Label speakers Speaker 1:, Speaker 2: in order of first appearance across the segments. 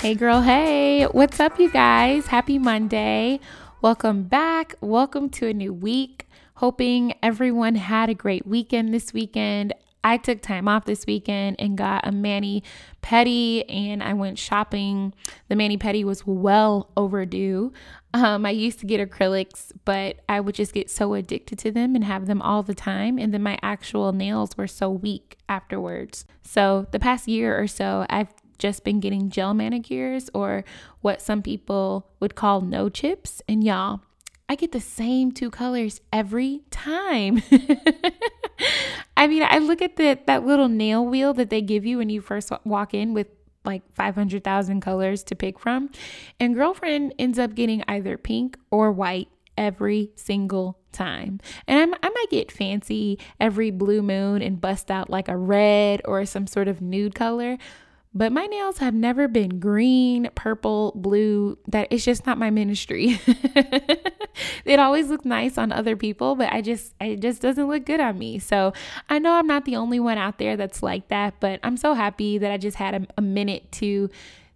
Speaker 1: Hey, girl, hey, what's up, you guys? Happy Monday. Welcome back. Welcome to a new week. Hoping everyone had a great weekend this weekend. I took time off this weekend and got a mani pedi and I went shopping. The mani pedi was well overdue. Um, I used to get acrylics, but I would just get so addicted to them and have them all the time. And then my actual nails were so weak afterwards. So the past year or so, I've just been getting gel manicures or what some people would call no chips. And y'all, I get the same two colors every time. I mean, I look at the, that little nail wheel that they give you when you first walk in with like 500,000 colors to pick from. And girlfriend ends up getting either pink or white every single time. And I'm, i might get fancy every blue moon and bust out like a red or some sort of nude color. But my nails have never been green, purple, blue. That it's just not my ministry. it always looks nice on other people, but I just it just doesn't look good on me. So I know I'm not the only one out there that's like that, but I'm so happy that I just had a, a minute to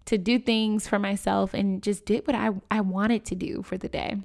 Speaker 1: to do things for myself and just did what I, I wanted to do for the day.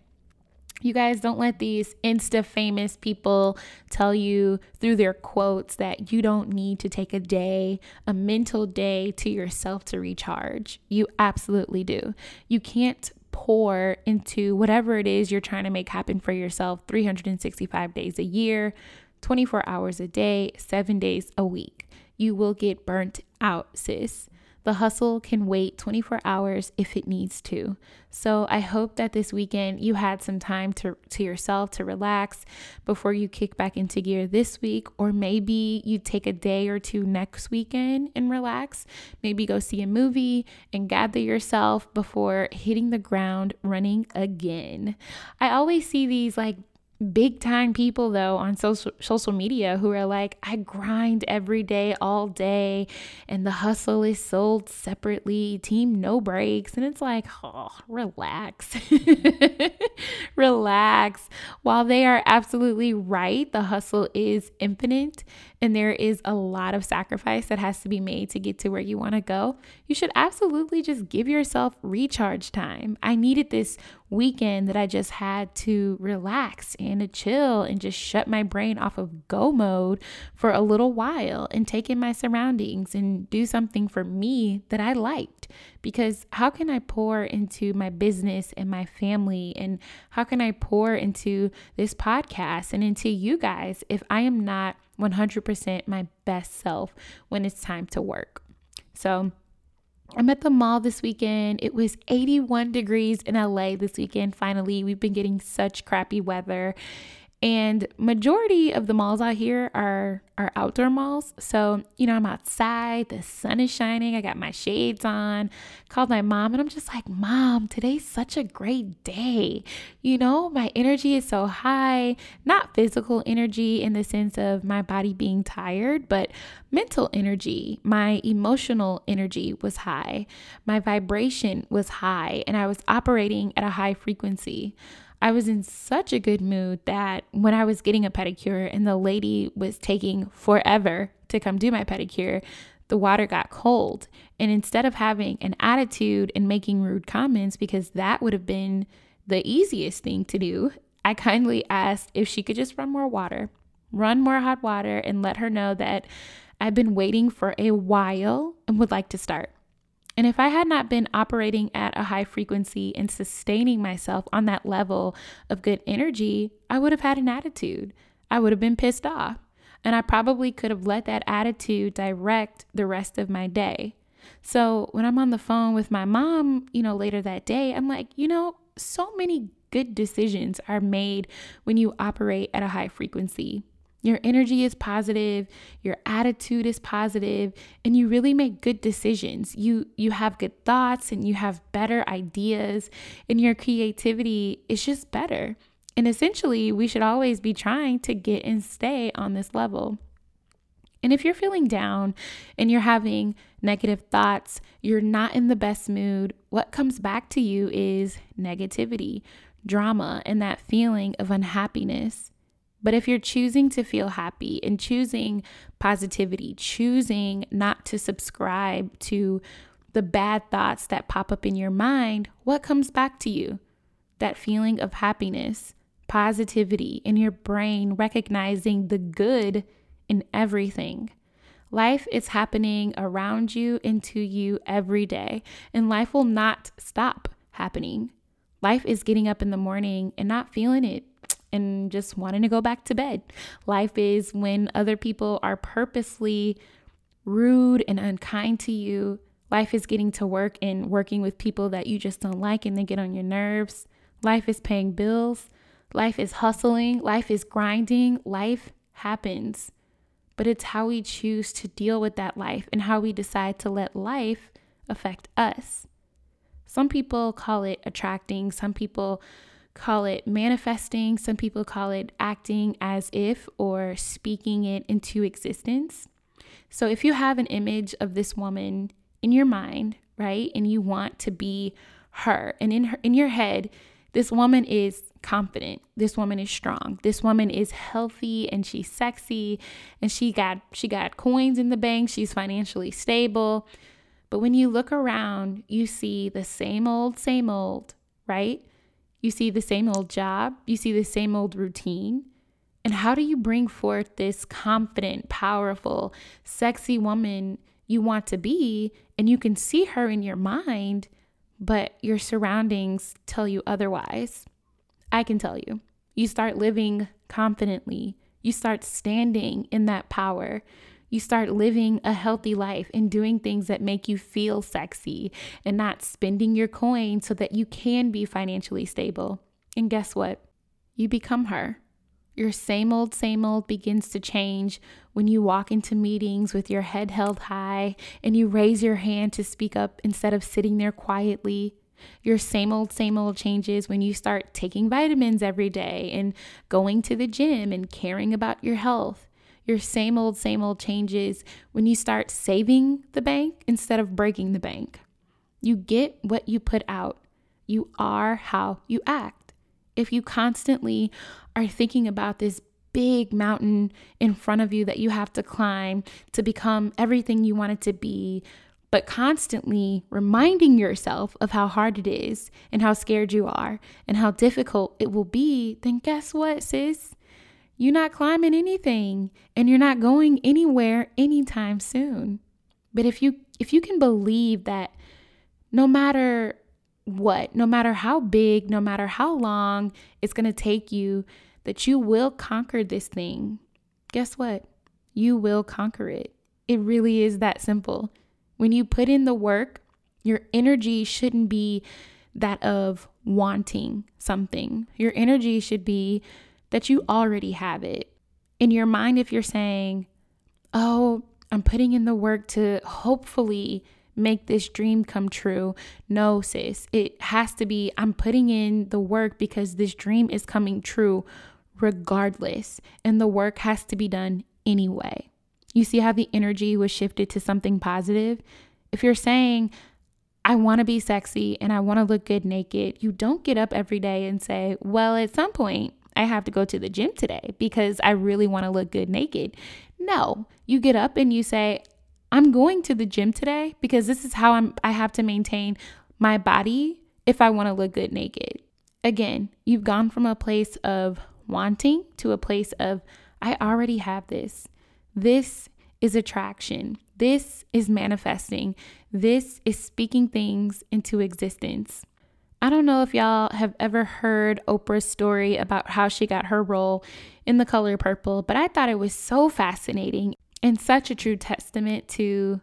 Speaker 1: You guys don't let these Insta famous people tell you through their quotes that you don't need to take a day, a mental day to yourself to recharge. You absolutely do. You can't pour into whatever it is you're trying to make happen for yourself 365 days a year, 24 hours a day, seven days a week. You will get burnt out, sis. The hustle can wait 24 hours if it needs to. So I hope that this weekend you had some time to, to yourself to relax before you kick back into gear this week, or maybe you take a day or two next weekend and relax. Maybe go see a movie and gather yourself before hitting the ground running again. I always see these like big time people though on social social media who are like I grind every day all day and the hustle is sold separately team no breaks. And it's like oh relax. Relax. While they are absolutely right the hustle is infinite and there is a lot of sacrifice that has to be made to get to where you want to go, you should absolutely just give yourself recharge time. I needed this weekend that I just had to relax and to chill and just shut my brain off of go mode for a little while and take in my surroundings and do something for me that I liked. Because how can I pour into my business and my family? And how can I pour into this podcast and into you guys if I am not 100% my best self when it's time to work. So, I'm at the mall this weekend. It was 81 degrees in LA this weekend. Finally, we've been getting such crappy weather. And majority of the malls out here are are outdoor malls. So, you know, I'm outside, the sun is shining, I got my shades on. Called my mom and I'm just like, "Mom, today's such a great day." You know, my energy is so high, not physical energy in the sense of my body being tired, but mental energy. My emotional energy was high. My vibration was high, and I was operating at a high frequency. I was in such a good mood that when I was getting a pedicure and the lady was taking forever to come do my pedicure, the water got cold. And instead of having an attitude and making rude comments, because that would have been the easiest thing to do, I kindly asked if she could just run more water, run more hot water, and let her know that I've been waiting for a while and would like to start. And if I had not been operating at a high frequency and sustaining myself on that level of good energy, I would have had an attitude. I would have been pissed off. And I probably could have let that attitude direct the rest of my day. So when I'm on the phone with my mom, you know, later that day, I'm like, you know, so many good decisions are made when you operate at a high frequency. Your energy is positive, your attitude is positive, and you really make good decisions. You you have good thoughts and you have better ideas and your creativity is just better. And essentially, we should always be trying to get and stay on this level. And if you're feeling down and you're having negative thoughts, you're not in the best mood, what comes back to you is negativity, drama, and that feeling of unhappiness. But if you're choosing to feel happy and choosing positivity, choosing not to subscribe to the bad thoughts that pop up in your mind, what comes back to you? That feeling of happiness, positivity in your brain, recognizing the good in everything. Life is happening around you and to you every day, and life will not stop happening. Life is getting up in the morning and not feeling it and just wanting to go back to bed. Life is when other people are purposely rude and unkind to you. Life is getting to work and working with people that you just don't like and they get on your nerves. Life is paying bills. Life is hustling. Life is grinding. Life happens but it's how we choose to deal with that life and how we decide to let life affect us. Some people call it attracting, some people call it manifesting, some people call it acting as if or speaking it into existence. So if you have an image of this woman in your mind, right, and you want to be her, and in her in your head, this woman is confident. This woman is strong. This woman is healthy and she's sexy and she got she got coins in the bank. She's financially stable. But when you look around, you see the same old same old, right? You see the same old job, you see the same old routine. And how do you bring forth this confident, powerful, sexy woman you want to be and you can see her in your mind? but your surroundings tell you otherwise, I can tell you. You start living confidently. You start standing in that power. You start living a healthy life and doing things that make you feel sexy and not spending your coin so that you can be financially stable. And guess what? You become her. Your same old, same old begins to change when you walk into meetings with your head held high and you raise your hand to speak up instead of sitting there quietly. Your same old, same old changes when you start taking vitamins every day and going to the gym and caring about your health. Your same old, same old changes when you start saving the bank instead of breaking the bank. You get what you put out. You are how you act if you constantly are thinking about this big mountain in front of you that you have to climb to become everything you want it to be, but constantly reminding yourself of how hard it is and how scared you are and how difficult it will be, then guess what, sis? You're not climbing anything and you're not going anywhere anytime soon. But if you if you can believe that no matter what, no matter how big, no matter how long it's going to take you, that you will conquer this thing. Guess what? You will conquer it. It really is that simple. When you put in the work, your energy shouldn't be that of wanting something. Your energy should be that you already have it. In your mind, if you're saying, Oh, I'm putting in the work to hopefully make this dream come true. No, sis, it has to be I'm putting in the work because this dream is coming true regardless, and the work has to be done anyway. You see how the energy was shifted to something positive? If you're saying, I want to be sexy and I want to look good naked, you don't get up every day and say, Well, at some point, I have to go to the gym today because I really want to look good naked. No, you get up and you say, I'm going to the gym today because this is how I'm I have to maintain my body if I want to look good naked. Again, you've gone from a place of wanting to a place of I already have this. This is attraction. This is manifesting. This is speaking things into existence. I don't know if y'all have ever heard Oprah's story about how she got her role in the color purple, but I thought it was so fascinating and such a true testament to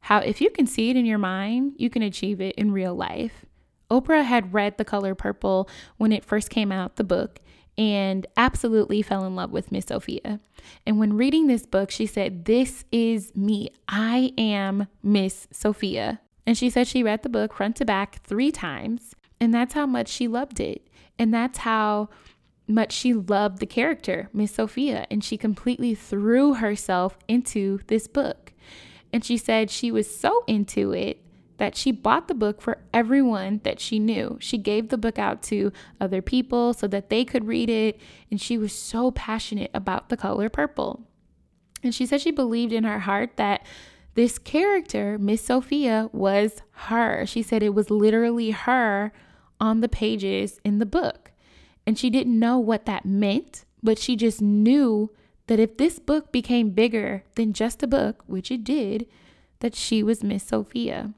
Speaker 1: how, if you can see it in your mind, you can achieve it in real life. Oprah had read The Color Purple when it first came out, the book, and absolutely fell in love with Miss Sofia. And when reading this book, she said, This is me. I am Miss Sofia. And she said she read the book front to back three times. And that's how much she loved it. And that's how much she loved the character, Miss Sofia. And she completely threw herself into this book. And she said she was so into it that she bought the book for everyone that she knew. She gave the book out to other people so that they could read it, and she was so passionate about the color purple. And she said she believed in her heart that this character, Miss Sofia, was her. She said it was literally her on the pages in the book. And she didn't know what that meant, but she just knew that if this book became bigger than just a book, which it did, that she was Miss Sofia.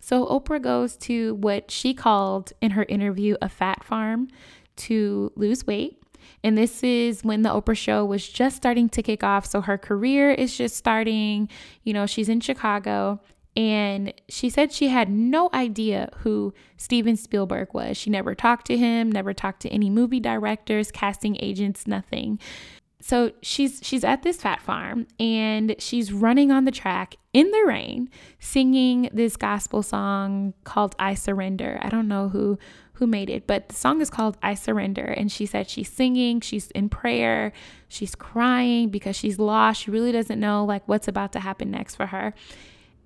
Speaker 1: So Oprah goes to what she called in her interview a fat farm to lose weight. And this is when the Oprah show was just starting to kick off. So her career is just starting. You know, she's in Chicago. And she said she had no idea who Steven Spielberg was. She never talked to him, never talked to any movie directors, casting agents, nothing so she's she's at this fat farm and she's running on the track in the rain singing this gospel song called I surrender. I don't know who who made it, but the song is called I surrender and she said she's singing, she's in prayer, she's crying because she's lost. She really doesn't know like what's about to happen next for her.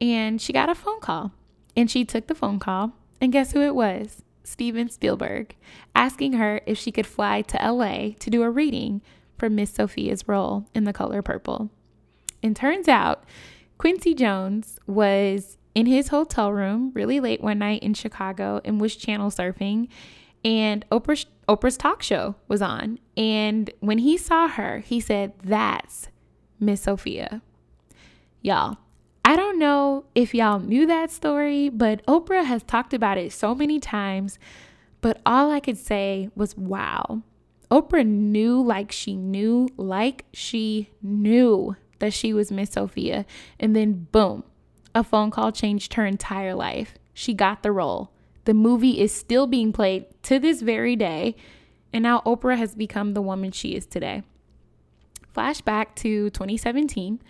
Speaker 1: And she got a phone call. And she took the phone call and guess who it was? Steven Spielberg asking her if she could fly to LA to do a reading for Miss Sofia's role in The Color Purple. And turns out Quincy Jones was in his hotel room really late one night in Chicago and was channel surfing and Oprah's, Oprah's talk show was on. And when he saw her, he said, That's Miss Sofia. Y'all, I don't know if y'all knew that story, but Oprah has talked about it so many times. But all I could say was, Wow. Oprah knew, like she knew, like she knew that she was Miss Sofia. And then, boom, a phone call changed her entire life. She got the role. The movie is still being played to this very day. And now Oprah has become the woman she is today. Flashback to 2017.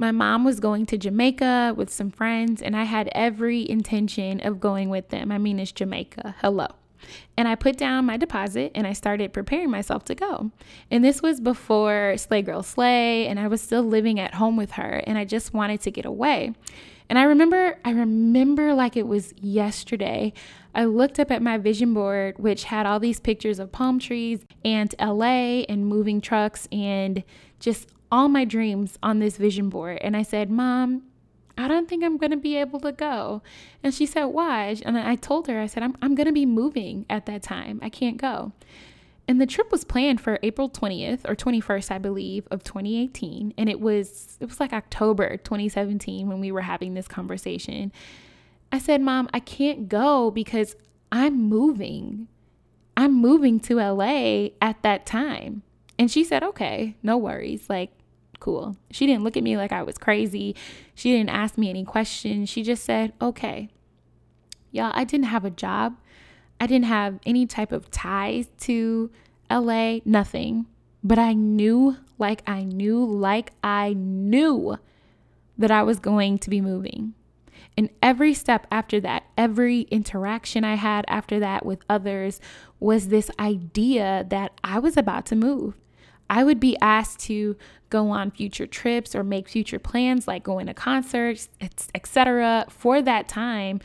Speaker 1: My mom was going to Jamaica with some friends, and I had every intention of going with them. I mean, it's Jamaica. Hello. And I put down my deposit and I started preparing myself to go. And this was before Slay Girl Slay, and I was still living at home with her, and I just wanted to get away. And I remember, I remember like it was yesterday. I looked up at my vision board, which had all these pictures of palm trees and LA and moving trucks and just all my dreams on this vision board. And I said, Mom, I don't think I'm going to be able to go. And she said, Why? And I told her, I said, I'm, I'm going to be moving at that time. I can't go. And the trip was planned for April 20th or 21st, I believe, of 2018. And it was it was like October 2017 when we were having this conversation. I said, "Mom, I can't go because I'm moving. I'm moving to LA at that time." And she said, "Okay, no worries. Like cool. She didn't look at me like I was crazy. She didn't ask me any questions. She just said, okay. Y'all, I didn't have a job. I didn't have any type of ties to LA, nothing. But I knew, like I knew, like I knew that I was going to be moving. And every step after that, every interaction I had after that with others was this idea that I was about to move. I would be asked to go on future trips or make future plans like going to concerts, etc. for that time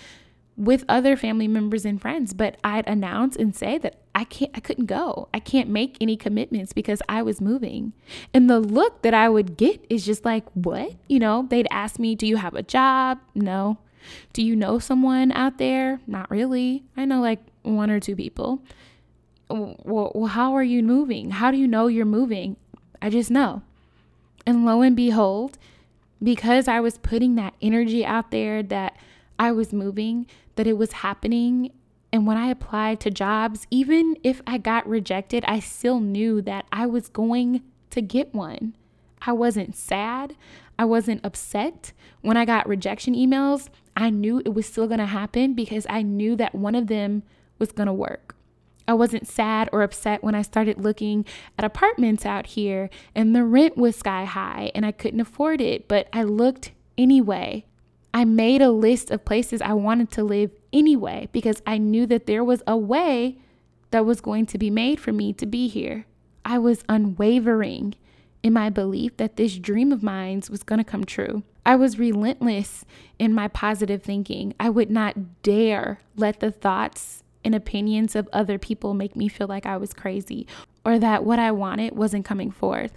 Speaker 1: with other family members and friends, but I'd announce and say that I can't I couldn't go. I can't make any commitments because I was moving. And the look that I would get is just like, "What?" You know, they'd ask me, "Do you have a job?" No. "Do you know someone out there?" Not really. I know like one or two people well, how are you moving? How do you know you're moving? I just know. And lo and behold, because I was putting that energy out there that I was moving, that it was happening. And when I applied to jobs, even if I got rejected, I still knew that I was going to get one. I wasn't sad. I wasn't upset. When I got rejection emails, I knew it was still going to happen because I knew that one of them was going to work. I wasn't sad or upset when I started looking at apartments out here and the rent was sky high and I couldn't afford it, but I looked anyway. I made a list of places I wanted to live anyway because I knew that there was a way that was going to be made for me to be here. I was unwavering in my belief that this dream of mine was going to come true. I was relentless in my positive thinking. I would not dare let the thoughts and opinions of other people make me feel like I was crazy or that what I wanted wasn't coming forth.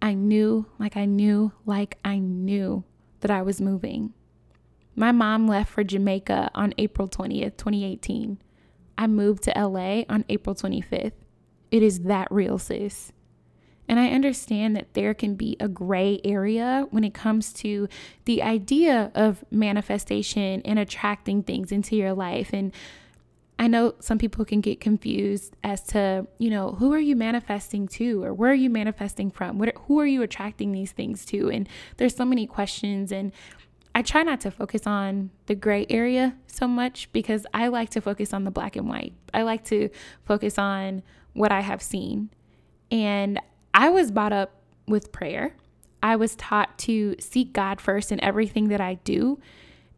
Speaker 1: I knew, like I knew, like I knew that I was moving. My mom left for Jamaica on April 20th, 2018. I moved to LA on April 25th. It is that real, sis. And I understand that there can be a gray area when it comes to the idea of manifestation and attracting things into your life. And I know some people can get confused as to, you know, who are you manifesting to or where are you manifesting from? What, who are you attracting these things to? And there's so many questions. And I try not to focus on the gray area so much because I like to focus on the black and white. I like to focus on what I have seen. And I was brought up with prayer. I was taught to seek God first in everything that I do.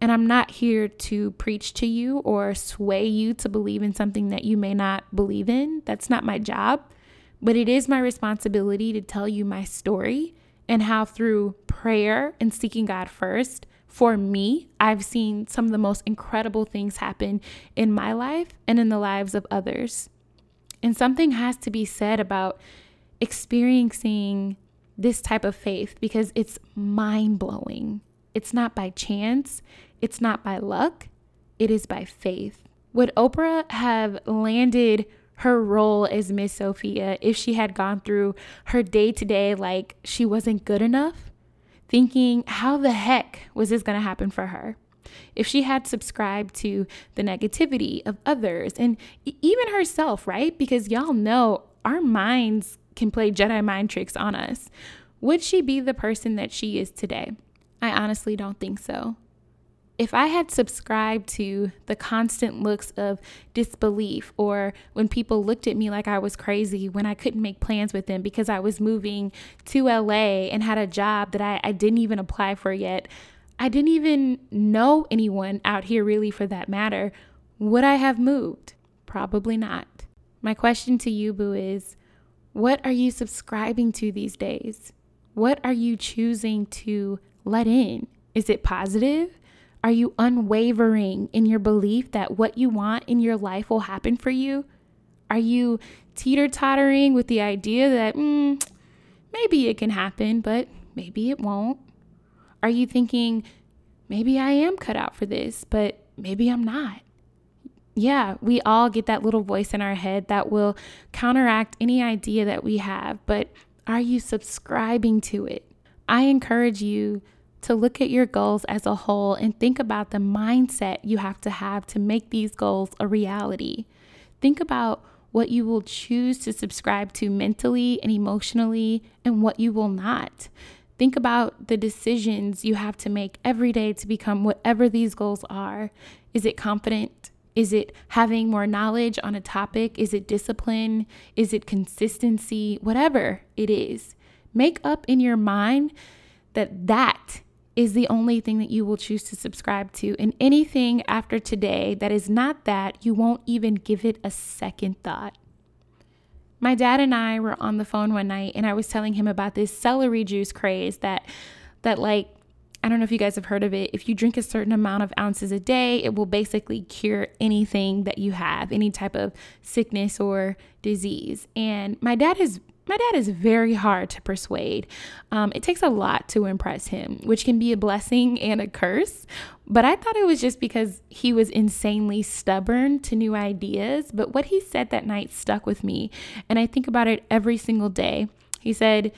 Speaker 1: And I'm not here to preach to you or sway you to believe in something that you may not believe in. That's not my job. But it is my responsibility to tell you my story and how through prayer and seeking God first, for me, I've seen some of the most incredible things happen in my life and in the lives of others. And something has to be said about experiencing this type of faith because it's mind blowing. It's not by chance, it's not by luck, it is by faith. Would Oprah have landed her role as Miss Sofia if she had gone through her day to day like she wasn't good enough? Thinking, how the heck was this to happen for her? If she had subscribed to the negativity of others and even herself, right? Because y'all know our minds can play Jedi mind tricks on us. Would she be the person that she is today? I honestly don't think so. If I had subscribed to the constant looks of disbelief, or when people looked at me like I was crazy when I couldn't make plans with them because I was moving to LA and had a job that I, I didn't even apply for yet, I didn't even know anyone out here really for that matter, would I have moved? Probably not. My question to you, Boo, is what are you subscribing to these days? What are you choosing to let in? Is it positive? Are you unwavering in your belief that what you want in your life will happen for you? Are you teeter tottering with the idea that mm, maybe it can happen, but maybe it won't? Are you thinking, maybe I am cut out for this, but maybe I'm not? yeah, we all get that little voice in our head that will counteract any idea that we have, but are you subscribing to it? I encourage you to look at your goals as a whole and think about the mindset you have to have to make these goals a reality. Think about what you will choose to subscribe to mentally and emotionally and what you will not. Think about the decisions you have to make every day to become whatever these goals are. Is it confident? Is it having more knowledge on a topic? Is it discipline? Is it consistency? Whatever it is, make up in your mind that that is the only thing that you will choose to subscribe to. And anything after today that is not that, you won't even give it a second thought. My dad and I were on the phone one night and I was telling him about this celery juice craze that that like I don't know if you guys have heard of it. If you drink a certain amount of ounces a day, it will basically cure anything that you have, any type of sickness or disease. And my dad is my dad is very hard to persuade. Um, it takes a lot to impress him, which can be a blessing and a curse. But I thought it was just because he was insanely stubborn to new ideas. But what he said that night stuck with me. And I think about it every single day. He said,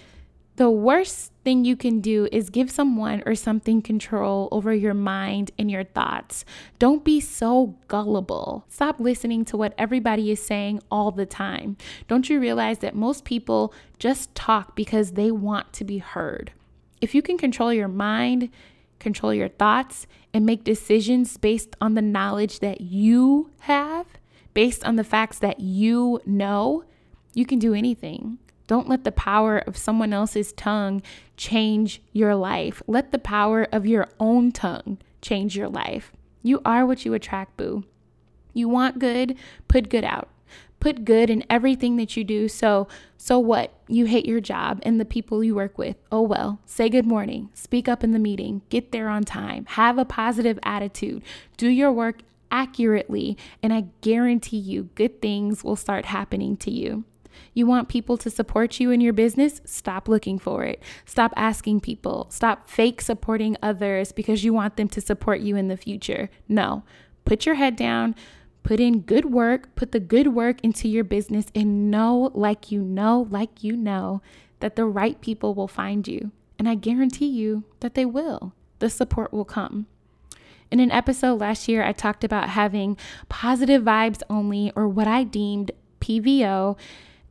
Speaker 1: the worst thing you can do is give someone or something control over your mind and your thoughts. Don't be so gullible. Stop listening to what everybody is saying all the time. Don't you realize that most people just talk because they want to be heard? If you can control your mind, control your thoughts, and make decisions based on the knowledge that you have, based on the facts that you know, you can do anything. Don't let the power of someone else's tongue change your life. Let the power of your own tongue change your life. You are what you attract, boo. You want good, put good out. Put good in everything that you do. So, so what? You hate your job and the people you work with. Oh well. Say good morning. Speak up in the meeting. Get there on time. Have a positive attitude. Do your work accurately, and I guarantee you good things will start happening to you. You want people to support you in your business? Stop looking for it. Stop asking people. Stop fake supporting others because you want them to support you in the future. No. Put your head down, put in good work, put the good work into your business, and know, like you know, like you know, that the right people will find you. And I guarantee you that they will. The support will come. In an episode last year, I talked about having positive vibes only, or what I deemed PVO.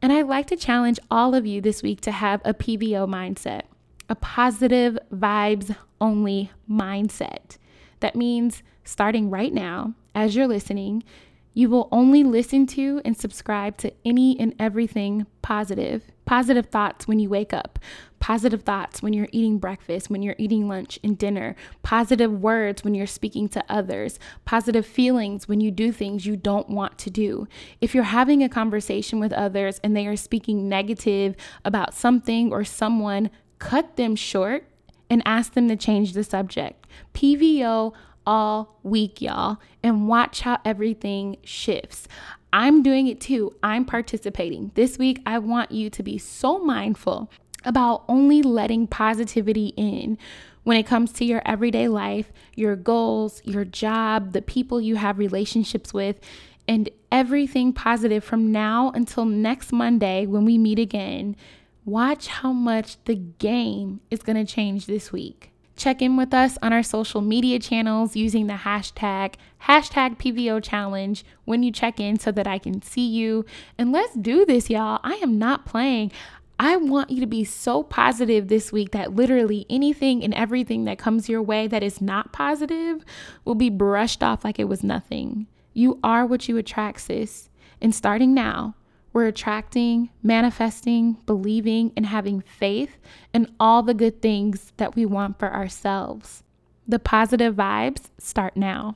Speaker 1: And I'd like to challenge all of you this week to have a PVO mindset, a positive vibes only mindset. That means starting right now, as you're listening, you will only listen to and subscribe to any and everything positive. Positive thoughts when you wake up, positive thoughts when you're eating breakfast, when you're eating lunch and dinner, positive words when you're speaking to others, positive feelings when you do things you don't want to do. If you're having a conversation with others and they are speaking negative about something or someone, cut them short and ask them to change the subject. PVO all week, y'all, and watch how everything shifts. I'm doing it too. I'm participating. This week, I want you to be so mindful about only letting positivity in when it comes to your everyday life, your goals, your job, the people you have relationships with, and everything positive from now until next Monday when we meet again. Watch how much the game is going to change this week. Check in with us on our social media channels using the hashtag hashtag PVO challenge when you check in so that I can see you. And let's do this, y'all. I am not playing. I want you to be so positive this week that literally anything and everything that comes your way that is not positive will be brushed off like it was nothing. You are what you attract, sis. And starting now, we're attracting, manifesting, believing, and having faith in all the good things that we want for ourselves. The positive vibes start now.